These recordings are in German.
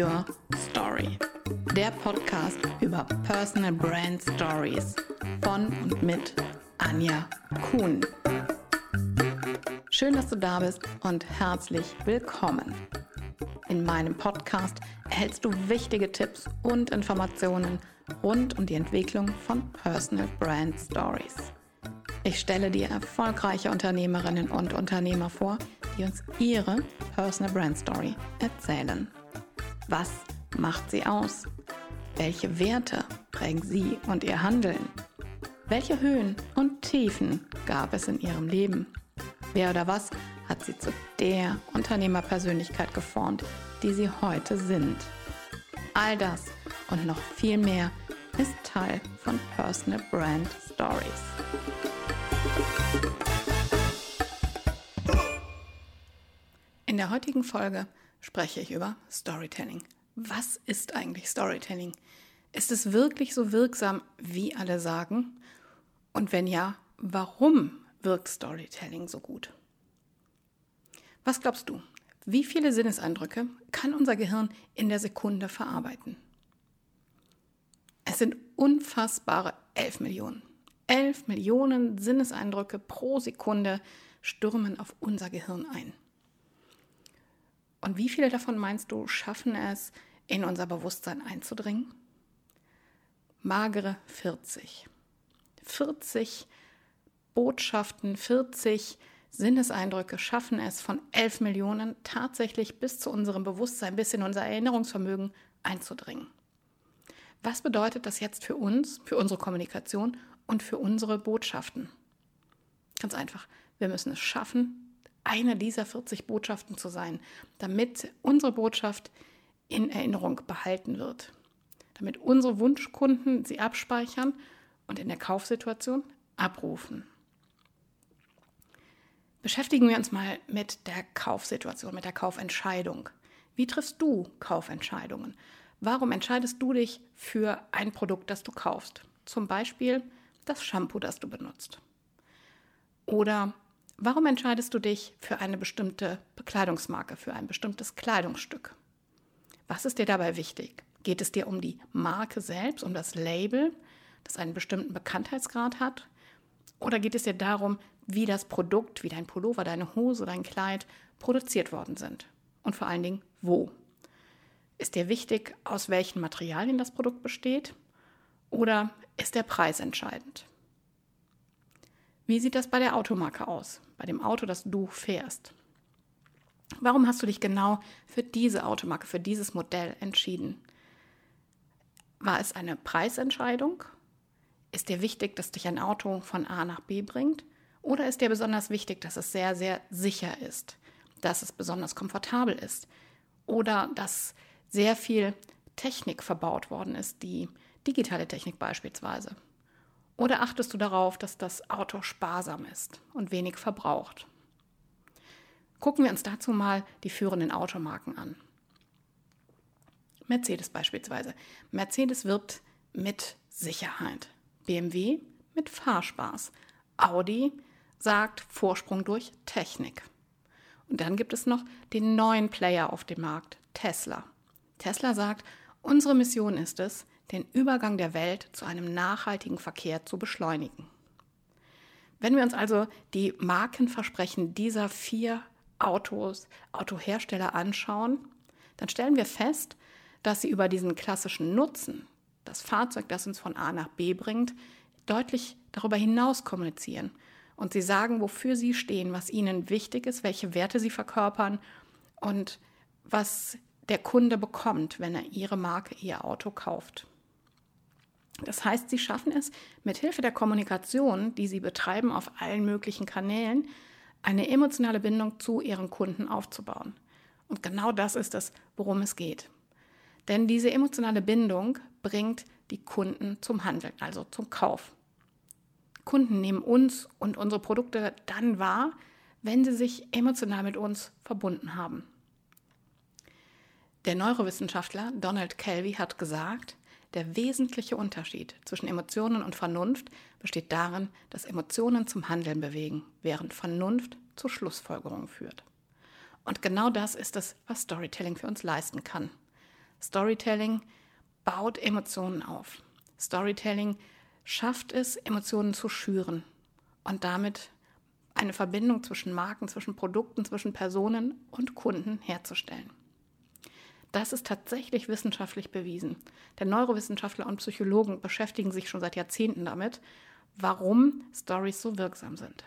Your Story. Der Podcast über Personal Brand Stories von und mit Anja Kuhn. Schön, dass du da bist und herzlich willkommen. In meinem Podcast erhältst du wichtige Tipps und Informationen rund um die Entwicklung von Personal Brand Stories. Ich stelle dir erfolgreiche Unternehmerinnen und Unternehmer vor, die uns ihre Personal Brand Story erzählen. Was macht sie aus? Welche Werte prägen sie und ihr Handeln? Welche Höhen und Tiefen gab es in ihrem Leben? Wer oder was hat sie zu der Unternehmerpersönlichkeit geformt, die sie heute sind? All das und noch viel mehr ist Teil von Personal Brand Stories. In der heutigen Folge spreche ich über Storytelling. Was ist eigentlich Storytelling? Ist es wirklich so wirksam, wie alle sagen? Und wenn ja, warum wirkt Storytelling so gut? Was glaubst du? Wie viele Sinneseindrücke kann unser Gehirn in der Sekunde verarbeiten? Es sind unfassbare 11 Millionen. 11 Millionen Sinneseindrücke pro Sekunde stürmen auf unser Gehirn ein. Und wie viele davon meinst du schaffen es, in unser Bewusstsein einzudringen? Magere 40. 40 Botschaften, 40 Sinneseindrücke schaffen es von 11 Millionen tatsächlich bis zu unserem Bewusstsein, bis in unser Erinnerungsvermögen einzudringen. Was bedeutet das jetzt für uns, für unsere Kommunikation und für unsere Botschaften? Ganz einfach, wir müssen es schaffen, eine dieser 40 Botschaften zu sein, damit unsere Botschaft in Erinnerung behalten wird, damit unsere Wunschkunden sie abspeichern und in der Kaufsituation abrufen. Beschäftigen wir uns mal mit der Kaufsituation, mit der Kaufentscheidung. Wie triffst du Kaufentscheidungen? Warum entscheidest du dich für ein Produkt, das du kaufst? Zum Beispiel das Shampoo, das du benutzt. Oder Warum entscheidest du dich für eine bestimmte Bekleidungsmarke, für ein bestimmtes Kleidungsstück? Was ist dir dabei wichtig? Geht es dir um die Marke selbst, um das Label, das einen bestimmten Bekanntheitsgrad hat? Oder geht es dir darum, wie das Produkt, wie dein Pullover, deine Hose, dein Kleid produziert worden sind? Und vor allen Dingen, wo? Ist dir wichtig, aus welchen Materialien das Produkt besteht? Oder ist der Preis entscheidend? Wie sieht das bei der Automarke aus, bei dem Auto, das du fährst? Warum hast du dich genau für diese Automarke, für dieses Modell entschieden? War es eine Preisentscheidung? Ist dir wichtig, dass dich ein Auto von A nach B bringt? Oder ist dir besonders wichtig, dass es sehr, sehr sicher ist, dass es besonders komfortabel ist oder dass sehr viel Technik verbaut worden ist, die digitale Technik beispielsweise? Oder achtest du darauf, dass das Auto sparsam ist und wenig verbraucht? Gucken wir uns dazu mal die führenden Automarken an. Mercedes beispielsweise. Mercedes wirbt mit Sicherheit. BMW mit Fahrspaß. Audi sagt Vorsprung durch Technik. Und dann gibt es noch den neuen Player auf dem Markt, Tesla. Tesla sagt, unsere Mission ist es, den Übergang der Welt zu einem nachhaltigen Verkehr zu beschleunigen. Wenn wir uns also die Markenversprechen dieser vier Autos, Autohersteller anschauen, dann stellen wir fest, dass sie über diesen klassischen Nutzen, das Fahrzeug, das uns von A nach B bringt, deutlich darüber hinaus kommunizieren. Und sie sagen, wofür sie stehen, was ihnen wichtig ist, welche Werte sie verkörpern und was der Kunde bekommt, wenn er ihre Marke, ihr Auto kauft. Das heißt, sie schaffen es, mit Hilfe der Kommunikation, die sie betreiben auf allen möglichen Kanälen, eine emotionale Bindung zu ihren Kunden aufzubauen. Und genau das ist es, worum es geht. Denn diese emotionale Bindung bringt die Kunden zum Handeln, also zum Kauf. Kunden nehmen uns und unsere Produkte dann wahr, wenn sie sich emotional mit uns verbunden haben. Der Neurowissenschaftler Donald Kelvey hat gesagt, der wesentliche Unterschied zwischen Emotionen und Vernunft besteht darin, dass Emotionen zum Handeln bewegen, während Vernunft zur Schlussfolgerung führt. Und genau das ist es, was Storytelling für uns leisten kann. Storytelling baut Emotionen auf. Storytelling schafft es, Emotionen zu schüren und damit eine Verbindung zwischen Marken, zwischen Produkten, zwischen Personen und Kunden herzustellen. Das ist tatsächlich wissenschaftlich bewiesen. Denn Neurowissenschaftler und Psychologen beschäftigen sich schon seit Jahrzehnten damit, warum Stories so wirksam sind.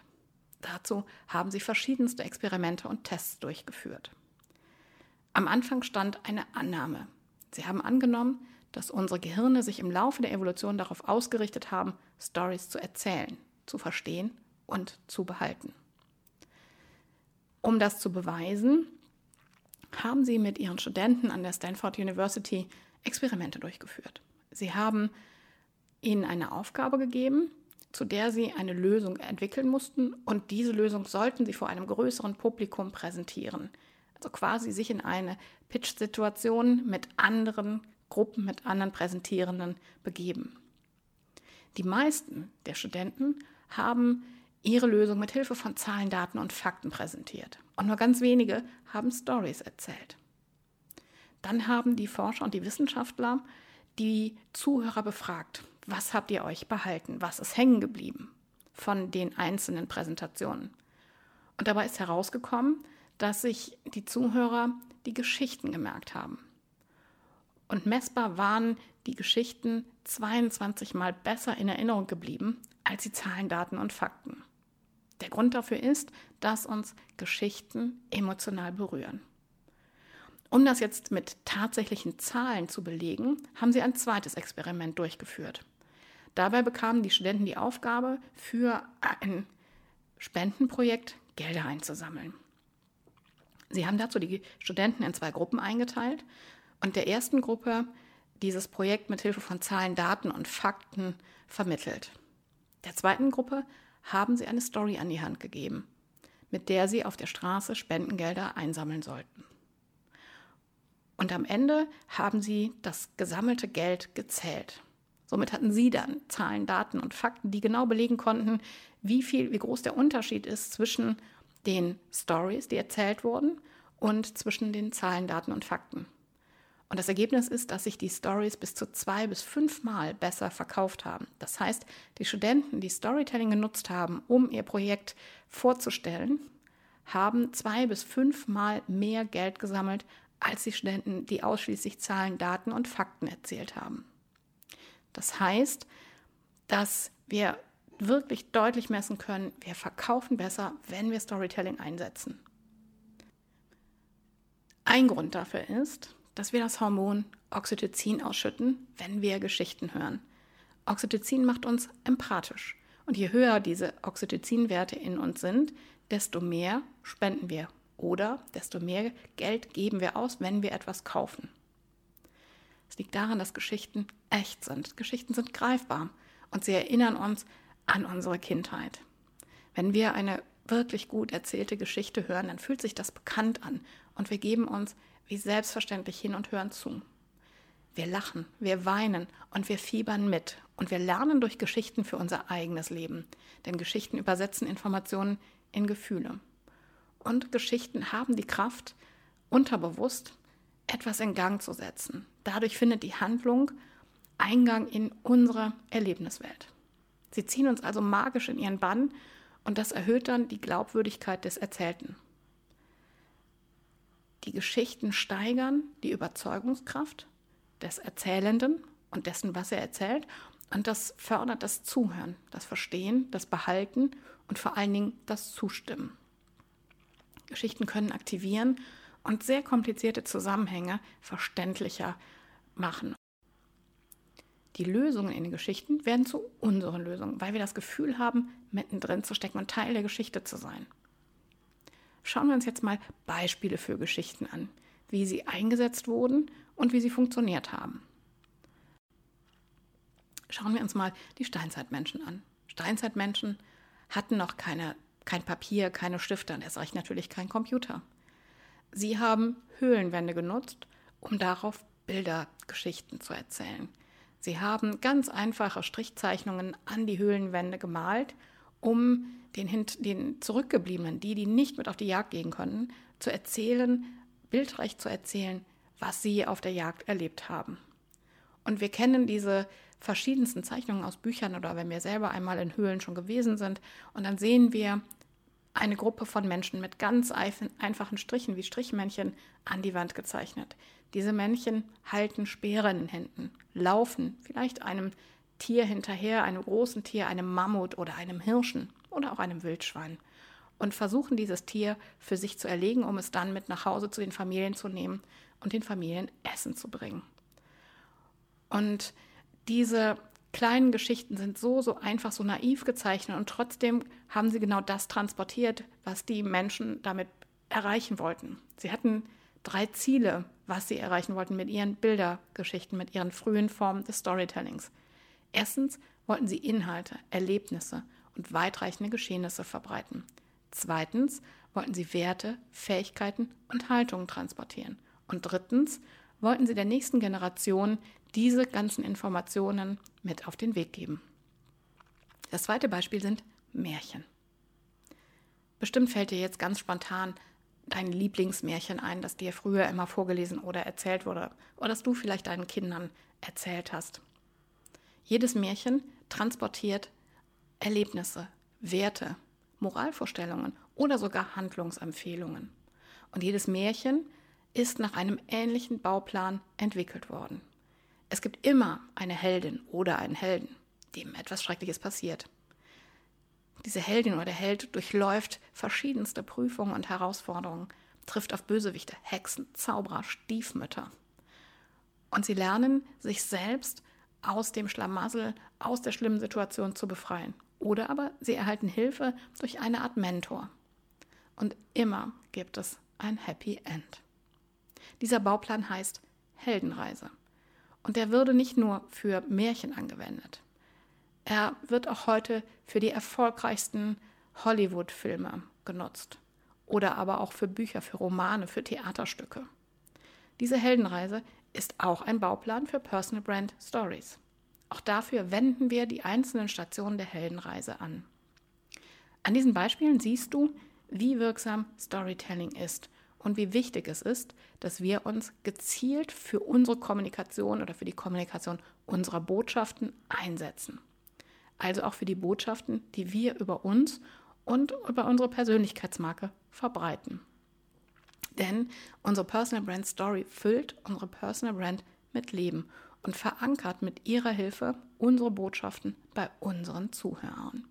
Dazu haben sie verschiedenste Experimente und Tests durchgeführt. Am Anfang stand eine Annahme. Sie haben angenommen, dass unsere Gehirne sich im Laufe der Evolution darauf ausgerichtet haben, Stories zu erzählen, zu verstehen und zu behalten. Um das zu beweisen, haben sie mit ihren Studenten an der Stanford University Experimente durchgeführt. Sie haben ihnen eine Aufgabe gegeben, zu der sie eine Lösung entwickeln mussten und diese Lösung sollten sie vor einem größeren Publikum präsentieren. Also quasi sich in eine Pitch-Situation mit anderen Gruppen, mit anderen Präsentierenden begeben. Die meisten der Studenten haben ihre Lösung mit Hilfe von Zahlen, Daten und Fakten präsentiert. Und nur ganz wenige haben Stories erzählt. Dann haben die Forscher und die Wissenschaftler die Zuhörer befragt. Was habt ihr euch behalten? Was ist hängen geblieben von den einzelnen Präsentationen? Und dabei ist herausgekommen, dass sich die Zuhörer die Geschichten gemerkt haben. Und messbar waren die Geschichten 22 Mal besser in Erinnerung geblieben als die Zahlen, Daten und Fakten. Der Grund dafür ist, dass uns Geschichten emotional berühren. Um das jetzt mit tatsächlichen Zahlen zu belegen, haben sie ein zweites Experiment durchgeführt. Dabei bekamen die Studenten die Aufgabe, für ein Spendenprojekt Gelder einzusammeln. Sie haben dazu die Studenten in zwei Gruppen eingeteilt und der ersten Gruppe dieses Projekt mit Hilfe von Zahlen, Daten und Fakten vermittelt. Der zweiten Gruppe haben sie eine Story an die Hand gegeben, mit der sie auf der Straße Spendengelder einsammeln sollten. Und am Ende haben sie das gesammelte Geld gezählt. Somit hatten sie dann Zahlen, Daten und Fakten, die genau belegen konnten, wie viel, wie groß der Unterschied ist zwischen den Stories, die erzählt wurden, und zwischen den Zahlen, Daten und Fakten. Und das Ergebnis ist, dass sich die Stories bis zu zwei bis fünfmal besser verkauft haben. Das heißt, die Studenten, die Storytelling genutzt haben, um ihr Projekt vorzustellen, haben zwei bis fünfmal mehr Geld gesammelt als die Studenten, die ausschließlich Zahlen, Daten und Fakten erzählt haben. Das heißt, dass wir wirklich deutlich messen können, wir verkaufen besser, wenn wir Storytelling einsetzen. Ein Grund dafür ist, dass wir das Hormon Oxytocin ausschütten, wenn wir Geschichten hören. Oxytocin macht uns empathisch. Und je höher diese Oxytocin-Werte in uns sind, desto mehr spenden wir oder desto mehr Geld geben wir aus, wenn wir etwas kaufen. Es liegt daran, dass Geschichten echt sind. Geschichten sind greifbar und sie erinnern uns an unsere Kindheit. Wenn wir eine wirklich gut erzählte Geschichte hören, dann fühlt sich das bekannt an und wir geben uns wie selbstverständlich hin und hören zu. Wir lachen, wir weinen und wir fiebern mit und wir lernen durch Geschichten für unser eigenes Leben, denn Geschichten übersetzen Informationen in Gefühle. Und Geschichten haben die Kraft, unterbewusst etwas in Gang zu setzen. Dadurch findet die Handlung Eingang in unsere Erlebniswelt. Sie ziehen uns also magisch in ihren Bann und das erhöht dann die Glaubwürdigkeit des Erzählten. Die Geschichten steigern die Überzeugungskraft des Erzählenden und dessen, was er erzählt. Und das fördert das Zuhören, das Verstehen, das Behalten und vor allen Dingen das Zustimmen. Geschichten können aktivieren und sehr komplizierte Zusammenhänge verständlicher machen. Die Lösungen in den Geschichten werden zu unseren Lösungen, weil wir das Gefühl haben, mittendrin zu stecken und Teil der Geschichte zu sein. Schauen wir uns jetzt mal Beispiele für Geschichten an, wie sie eingesetzt wurden und wie sie funktioniert haben. Schauen wir uns mal die Steinzeitmenschen an. Steinzeitmenschen hatten noch keine, kein Papier, keine Stifte und erst recht natürlich kein Computer. Sie haben Höhlenwände genutzt, um darauf Bildergeschichten zu erzählen. Sie haben ganz einfache Strichzeichnungen an die Höhlenwände gemalt, um den, den Zurückgebliebenen, die, die nicht mit auf die Jagd gehen konnten, zu erzählen, bildreich zu erzählen, was sie auf der Jagd erlebt haben. Und wir kennen diese verschiedensten Zeichnungen aus Büchern oder wenn wir selber einmal in Höhlen schon gewesen sind und dann sehen wir eine Gruppe von Menschen mit ganz einfachen Strichen wie Strichmännchen an die Wand gezeichnet. Diese Männchen halten Speere in den Händen, laufen vielleicht einem Tier hinterher, einem großen Tier, einem Mammut oder einem Hirschen oder auch einem Wildschwein und versuchen dieses Tier für sich zu erlegen, um es dann mit nach Hause zu den Familien zu nehmen und den Familien Essen zu bringen. Und diese kleinen Geschichten sind so, so einfach, so naiv gezeichnet und trotzdem haben sie genau das transportiert, was die Menschen damit erreichen wollten. Sie hatten drei Ziele, was sie erreichen wollten mit ihren Bildergeschichten, mit ihren frühen Formen des Storytellings. Erstens wollten sie Inhalte, Erlebnisse und weitreichende Geschehnisse verbreiten. Zweitens wollten sie Werte, Fähigkeiten und Haltungen transportieren. Und drittens wollten sie der nächsten Generation diese ganzen Informationen mit auf den Weg geben. Das zweite Beispiel sind Märchen. Bestimmt fällt dir jetzt ganz spontan dein Lieblingsmärchen ein, das dir früher immer vorgelesen oder erzählt wurde oder das du vielleicht deinen Kindern erzählt hast. Jedes Märchen transportiert Erlebnisse, Werte, Moralvorstellungen oder sogar Handlungsempfehlungen. Und jedes Märchen ist nach einem ähnlichen Bauplan entwickelt worden. Es gibt immer eine Heldin oder einen Helden, dem etwas Schreckliches passiert. Diese Heldin oder der Held durchläuft verschiedenste Prüfungen und Herausforderungen, trifft auf Bösewichte, Hexen, Zauberer, Stiefmütter. Und sie lernen, sich selbst aus dem Schlamassel, aus der schlimmen Situation zu befreien. Oder aber sie erhalten Hilfe durch eine Art Mentor. Und immer gibt es ein Happy End. Dieser Bauplan heißt Heldenreise. Und der würde nicht nur für Märchen angewendet. Er wird auch heute für die erfolgreichsten Hollywood-Filme genutzt. Oder aber auch für Bücher, für Romane, für Theaterstücke. Diese Heldenreise ist auch ein Bauplan für Personal Brand Stories. Auch dafür wenden wir die einzelnen Stationen der Heldenreise an. An diesen Beispielen siehst du, wie wirksam Storytelling ist und wie wichtig es ist, dass wir uns gezielt für unsere Kommunikation oder für die Kommunikation unserer Botschaften einsetzen. Also auch für die Botschaften, die wir über uns und über unsere Persönlichkeitsmarke verbreiten. Denn unsere Personal Brand Story füllt unsere Personal Brand mit Leben und verankert mit ihrer Hilfe unsere Botschaften bei unseren Zuhörern.